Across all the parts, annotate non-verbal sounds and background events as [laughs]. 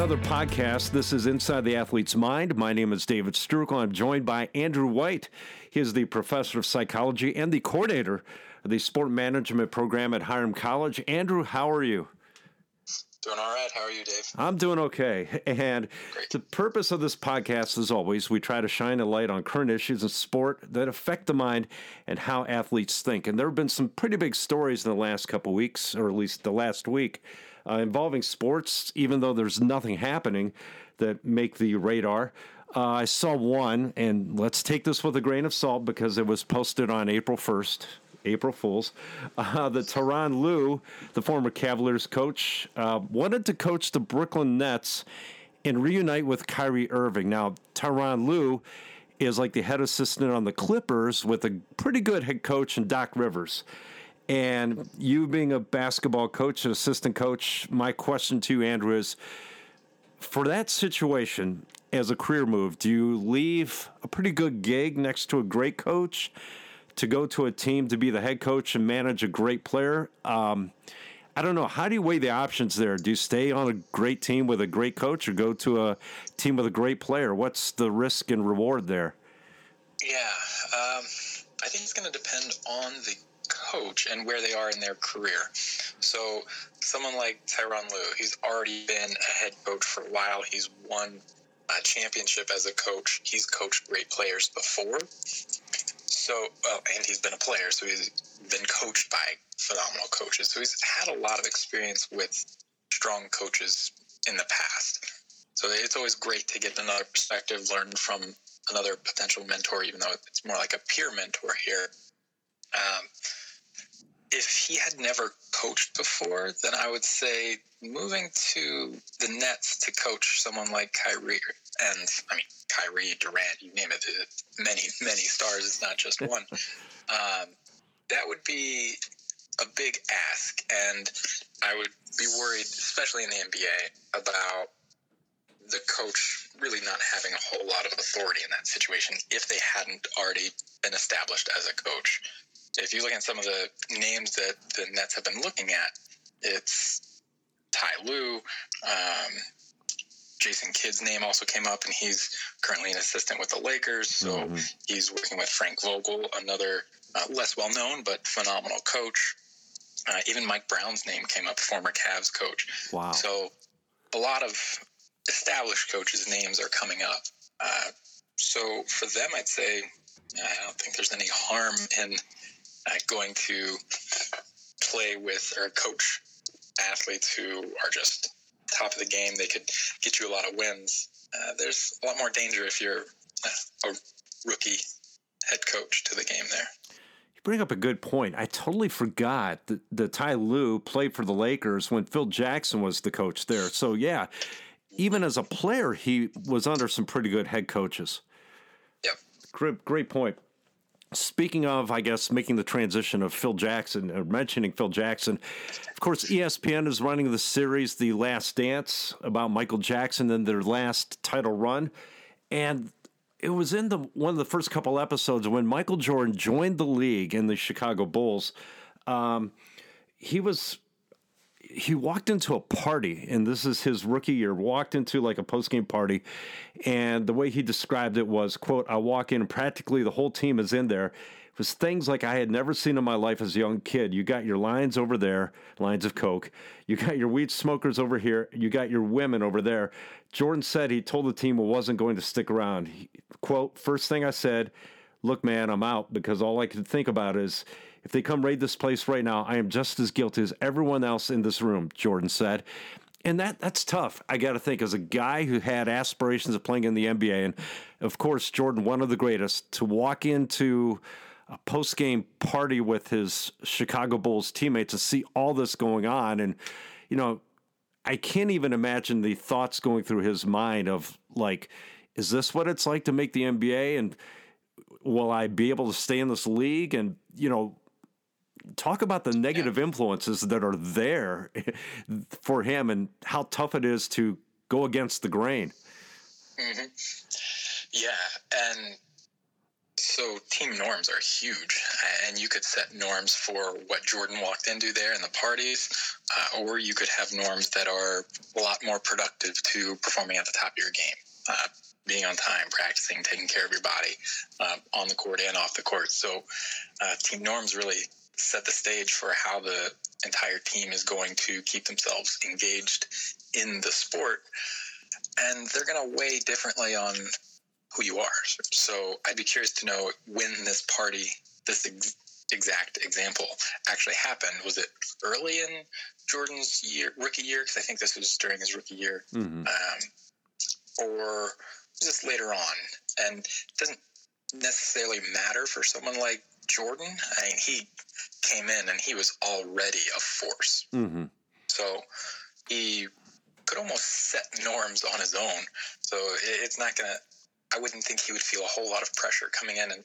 another podcast. This is Inside the Athlete's Mind. My name is David Strukel. I'm joined by Andrew White. He is the professor of psychology and the coordinator of the sport management program at Hiram College. Andrew, how are you? Doing all right. How are you, Dave? I'm doing okay. And Great. the purpose of this podcast, as always, we try to shine a light on current issues in sport that affect the mind and how athletes think. And there have been some pretty big stories in the last couple weeks, or at least the last week, uh, involving sports, even though there's nothing happening that make the radar. Uh, I saw one, and let's take this with a grain of salt because it was posted on April 1st. April Fools. Uh, the Tyronn Lue, the former Cavaliers coach, uh, wanted to coach the Brooklyn Nets and reunite with Kyrie Irving. Now, Tyronn Lue is like the head assistant on the Clippers with a pretty good head coach in Doc Rivers. And you being a basketball coach, an assistant coach, my question to you, Andrew, is for that situation as a career move, do you leave a pretty good gig next to a great coach to go to a team to be the head coach and manage a great player? Um, I don't know. How do you weigh the options there? Do you stay on a great team with a great coach or go to a team with a great player? What's the risk and reward there? Yeah, um, I think it's going to depend on the coach and where they are in their career. So, someone like Tyronn Lue, he's already been a head coach for a while. He's won a championship as a coach. He's coached great players before. So, well, and he's been a player, so he's been coached by phenomenal coaches. So he's had a lot of experience with strong coaches in the past. So it's always great to get another perspective, learn from another potential mentor, even though it's more like a peer mentor here. Um, if he had never coached before, then I would say moving to the Nets to coach someone like Kyrie, and I mean Kyrie, Durant, you name it, many many stars. It's not just one. [laughs] um, that would be a big ask, and I would be worried, especially in the NBA, about the coach really not having a whole lot of authority in that situation if they hadn't already been established as a coach. If you look at some of the names that the Nets have been looking at, it's Ty Lue, um, Jason Kidd's name also came up, and he's currently an assistant with the Lakers. So Mhm. he's working with Frank Vogel, another uh, less well known but phenomenal coach. Uh, even Mike Brown's name came up, former Cavs coach. Wow. So a lot of established coaches' names are coming up. Uh, so for them, I'd say I don't think there's any harm in uh, going to play with or coach athletes who are just top of the game. They could get you a lot of wins. Uh, there's a lot more danger if you're uh, a rookie head coach to the game there. You bring up a good point. I totally forgot that, that Ty Lue played for the Lakers when Phil Jackson was the coach there. So, yeah, even as a player, he was under some pretty good head coaches. Yep. Great, great point. Speaking of, I guess, making the transition of Phil Jackson, or mentioning Phil Jackson, of course, ESPN is running the series The Last Dance about Michael Jackson and their last title run. And it was in the one of the first couple episodes when Michael Jordan joined the league in the Chicago Bulls. Um, he was he walked into a party, and this is his rookie year. Walked into like a post game party, and the way he described it was, "quote I walk in, and practically the whole team is in there." It was things like I had never seen in my life as a young kid. You got your lines over there, lines of coke. You got your weed smokers over here. You got your women over there. Jordan said he told the team it wasn't going to stick around. He, quote, first thing I said, look, man, I'm out because all I could think about is if they come raid this place right now, I am just as guilty as everyone else in this room, Jordan said. And that that's tough. I got to think as a guy who had aspirations of playing in the NBA and of course Jordan one of the greatest to walk into a post-game party with his Chicago Bulls teammates to see all this going on and you know I can't even imagine the thoughts going through his mind of like is this what it's like to make the NBA and will I be able to stay in this league and you know talk about the negative influences that are there [laughs] for him and how tough it is to go against the grain. hmm Yeah, and So team norms are huge, and you could set norms for what Jordan walked into there in the parties, uh, or you could have norms that are a lot more productive to performing at the top of your game. Uh, being on time, practicing, taking care of your body uh, on the court and off the court. So, uh, team norms really set the stage for how the entire team is going to keep themselves engaged in the sport. And they're going to weigh differently on who you are. So I'd be curious to know when this party, this ex- exact example, actually happened. Was it early in Jordan's year, rookie year? Because I think this was during his rookie year, mm-hmm. um, or just later on. And it doesn't necessarily matter for someone like Jordan. I mean, he came in and he was already a force. Mm-hmm. So he could almost set norms on his own. So it's not going to I wouldn't think he would feel a whole lot of pressure coming in and,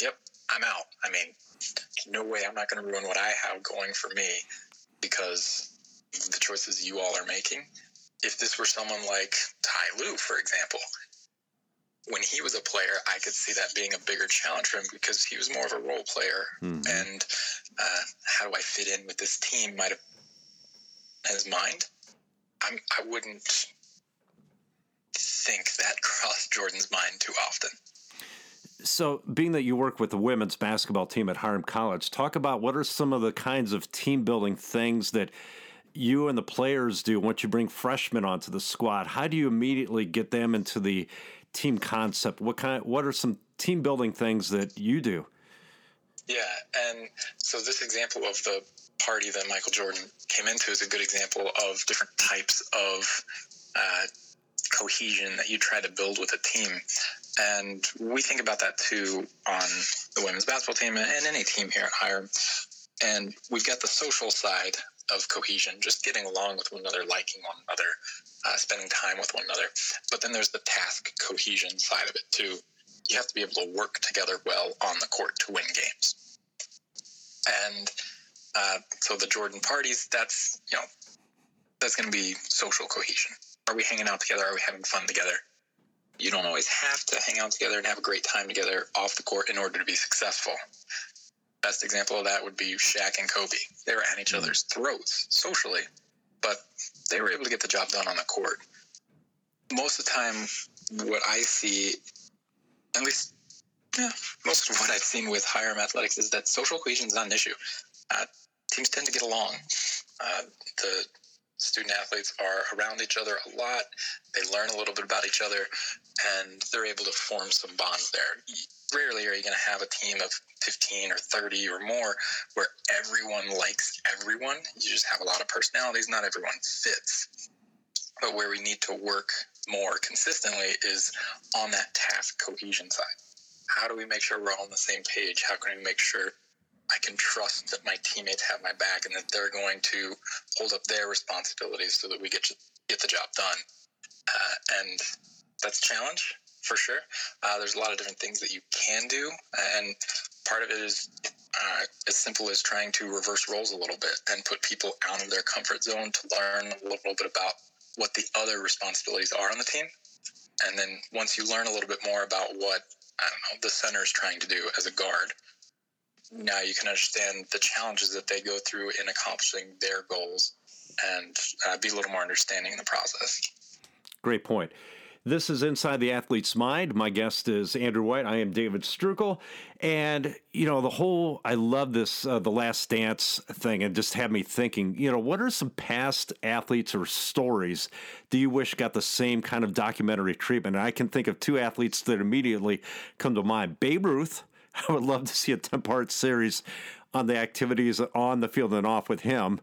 yep, I'm out. I mean, no way I'm not going to ruin what I have going for me because the choices you all are making. If this were someone like Ty Lue, for example, when he was a player, I could see that being a bigger challenge for him because he was more of a role player. Mm-hmm. And uh, how do I fit in with this team might have his mind. I'm, I wouldn't think that [laughs] crossed Jordan's mind too often. So, being that you work with the women's basketball team at Hiram College, talk about what are some of the kinds of team building things that you and the players do once you bring freshmen onto the squad. How do you immediately get them into the team concept? What kind? What are some team building things that you do? Yeah, and so this example of the party that Michael Jordan came into is a good example of different types of uh, cohesion that you try to build with a team. And we think about that too on the women's basketball team and any team here at Hiram. And we've got the social side of cohesion, just getting along with one another, liking one another, uh, spending time with one another. But then there's the task cohesion side of it too. You have to be able to work together well on the court to win games. And uh, so the Jordan parties, that's you know, that's going to be social cohesion. Are we hanging out together? Are we having fun together? You don't always have to hang out together and have a great time together off the court in order to be successful. Best example of that would be Shaq and Kobe. They were at each mm-hmm. other's throats socially, but they were able to get the job done on the court. Most of the time, what I see, at least yeah, most of what I've seen with Hiram athletics is that social cohesion is not an issue. Uh, teams tend to get along. Uh, the student athletes are around each other a lot. They learn a little bit about each other, and they're able to form some bonds there. Rarely are you going to have a team of 15 or 30 or more where everyone likes everyone. You just have a lot of personalities. Not everyone fits. But where we need to work more consistently is on that task cohesion side. How do we make sure we're all on the same page? How can we make sure I can trust that my teammates have my back and that they're going to hold up their responsibilities so that we get get the job done. Uh, and that's a challenge for sure. Uh, there's a lot of different things that you can do, and part of it is uh, as simple as trying to reverse roles a little bit and put people out of their comfort zone to learn a little bit about what the other responsibilities are on the team. And then once you learn a little bit more about what I don't know the center is trying to do as a guard, now you can understand the challenges that they go through in accomplishing their goals and uh, be a little more understanding in the process. Great point. This is Inside the Athlete's Mind. My guest is Andrew White. I am David Strukel. And, you know, the whole, I love this, uh, the last dance thing, and just had me thinking, you know, what are some past athletes or stories do you wish got the same kind of documentary treatment? And I can think of two athletes that immediately come to mind Babe Ruth [laughs] I would love to see a 10 part series on the activities on the field and off with him.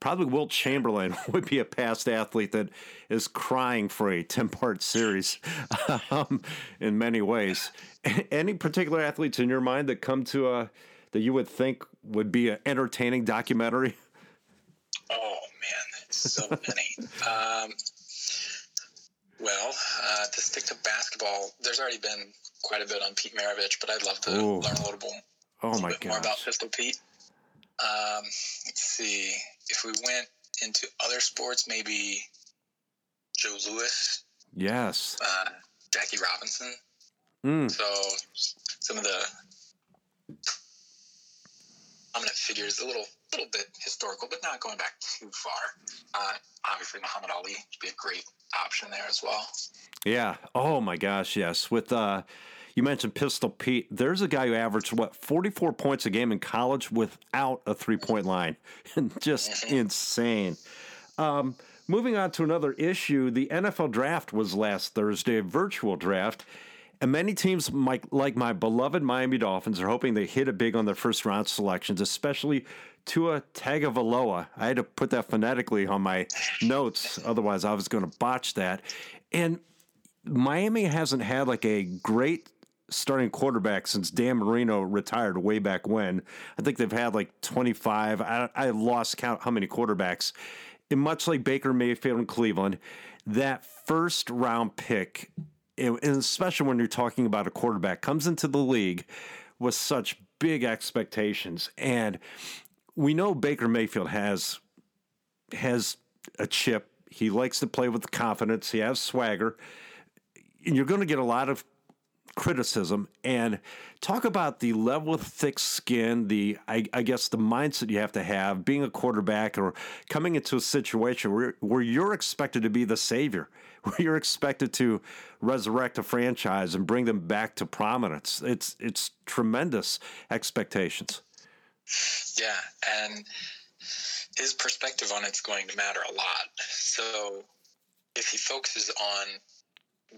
Probably Wilt Chamberlain [laughs] would be a past athlete that is crying for a 10 part series [laughs] um, in many ways. Any particular athletes in your mind that come to a that you would think would be an entertaining documentary? [laughs] Oh man, so many. um, well, uh, to stick to basketball, there's already been quite a bit on Pete Maravich, but I'd love to Ooh. learn a little bit, oh little bit more about Pistol Pete. Um, let's see. If we went into other sports, maybe Joe Louis. Yes. Uh, Jackie Robinson. Mm. So some of the prominent figures, a little little bit historical, but not going back too far. Uh, obviously, Muhammad Ali would be a great option there as well. Yeah. Oh my gosh, yes. With uh, you mentioned Pistol Pete. There's a guy who averaged what 44 points a game in college without a three point line, [laughs] just insane. Um, moving on to another issue, the NFL draft was last Thursday, a virtual draft. And many teams, like my beloved Miami Dolphins, are hoping they hit it big on their first round selections, especially Tua Tagovailoa. I had to put that phonetically on my notes, otherwise I was going to botch that. And Miami hasn't had like a great starting quarterback since Dan Marino retired way back when. I think they've had like 25. I, I lost count how many quarterbacks. And much like Baker Mayfield in Cleveland, that first round pick, and especially when you're talking about a quarterback, comes into the league with such big expectations. And we know Baker Mayfield has has a chip. He likes to play with confidence. He has swagger. And you're going to get a lot of criticism and talk about the level of thick skin, the I, I, guess the mindset you have to have being a quarterback or coming into a situation where, where you're expected to be the savior, [laughs] where you're expected to resurrect a franchise and bring them back to prominence. It's it's tremendous expectations. Yeah, and his perspective on it's going to matter a lot. So if he focuses on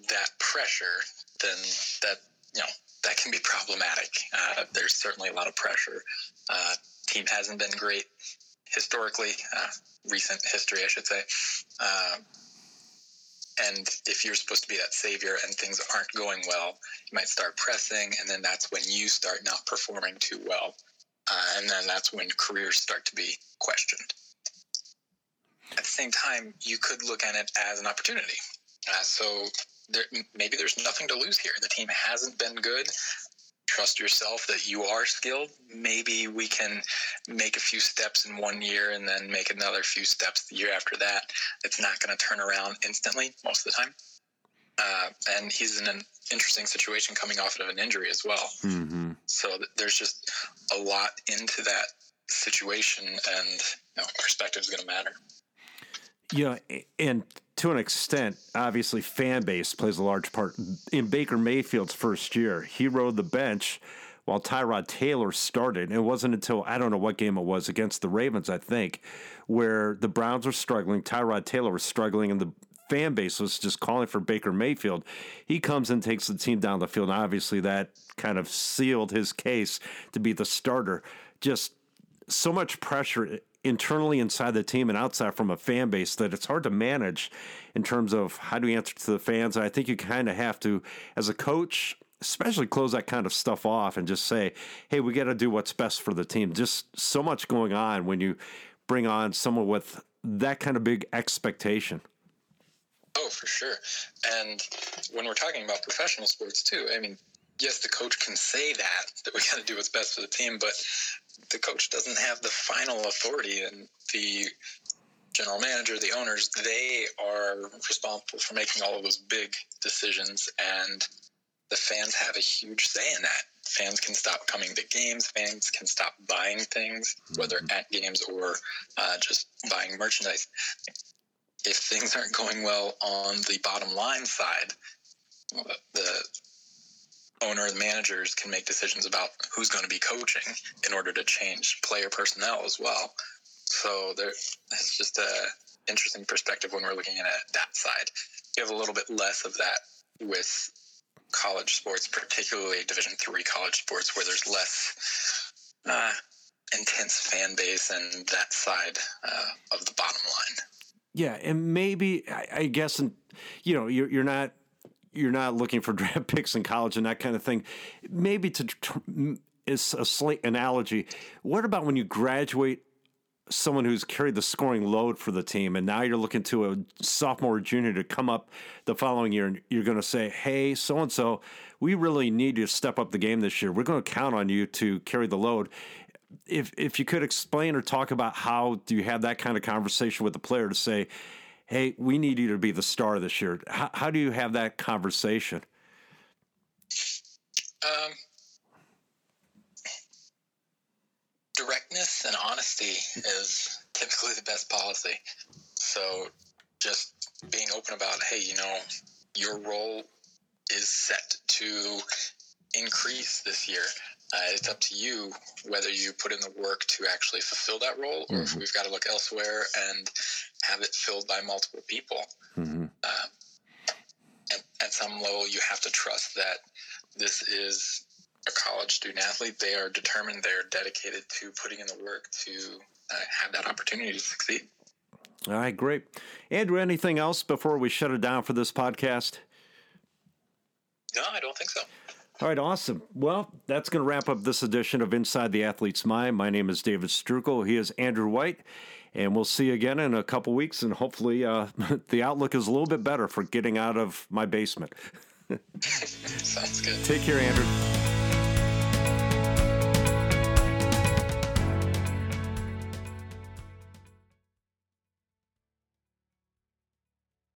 that pressure, then that you know that can be problematic. Uh, there's certainly a lot of pressure. Uh, team hasn't been great historically, uh, recent history, I should say. Uh, and if you're supposed to be that savior and things aren't going well, you might start pressing, and then that's when you start not performing too well uh, and then that's when careers start to be questioned. At the same time, you could look at it as an opportunity. Uh, so there, maybe there's nothing to lose here. The team hasn't been good. Trust yourself that you are skilled. Maybe we can make a few steps in one year and then make another few steps the year after that. It's not going to turn around instantly most of the time. Uh, and he's in an interesting situation coming off of an injury as well. Mm-hmm. So th- there's just a lot into that situation, and you know, perspective is going to matter. Yeah, and to an extent, obviously, fan base plays a large part. In Baker Mayfield's first year, he rode the bench while Tyrod Taylor started. It wasn't until I don't know what game it was against the Ravens, I think, where the Browns were struggling. Tyrod Taylor was struggling, and the fan base was just calling for Baker Mayfield. He comes and takes the team down the field. And obviously, that kind of sealed his case to be the starter. Just so much pressure internally inside the team and outside from a fan base that it's hard to manage in terms of how do you answer to the fans. I think you kind of have to, as a coach, especially close that kind of stuff off and just say, hey, we got to do what's best for the team. Just so much going on when you bring on someone with that kind of big expectation. Oh, for sure. And when we're talking about professional sports too, I mean, yes, the coach can say that that we got to do what's best for the team, but the coach doesn't have the final authority, and the general manager, the owners, they are responsible for making all of those big decisions, and the fans have a huge say in that. Fans can stop coming to games. Fans can stop buying things, whether mm-hmm. at games or uh, just buying merchandise if things aren't going well on the bottom line side, the owner and managers can make decisions about who's going to be coaching in order to change player personnel as well. So there, it's just a interesting perspective when we're looking at that side. You have a little bit less of that with college sports, particularly Division three college sports, where there's less uh, intense fan base and that side uh, of the bottom line. Yeah, and maybe I, I guess, and you know, you're you're not you're not looking for [laughs] draft picks in college and that kind of thing. Maybe to is a slight analogy. What about when you graduate? Someone who's carried the scoring load for the team, and now you're looking to a sophomore or junior to come up the following year, and you're going to say, "Hey, so and so, we really need you to step up the game this year. We're going to count on you to carry the load." if if you could explain or talk about how do you have that kind of conversation with the player to say, "Hey, we need you to be the star this year." How, how do you have that conversation? Um, directness and honesty is typically the best policy. So just being open about, hey, you know, your role is set to increase this year. Uh, it's up to you whether you put in the work to actually fulfill that role or if we've got to look elsewhere and have it filled by multiple people. Mm-hmm. Uh, at, at some level, you have to trust that this is a college student athlete. They are determined, they are dedicated to putting in the work to uh, have that opportunity to succeed. All right, great. Andrew, anything else before we shut it down for this podcast? No, I don't think so. All right, awesome. Well, that's going to wrap up this edition of Inside the Athlete's Mind. My name is David Strukel. He is Andrew White. And we'll see you again in a couple weeks. And hopefully, uh, [laughs] the outlook is a little bit better for getting out of my basement. [laughs] [laughs] Sounds good. Take care, Andrew.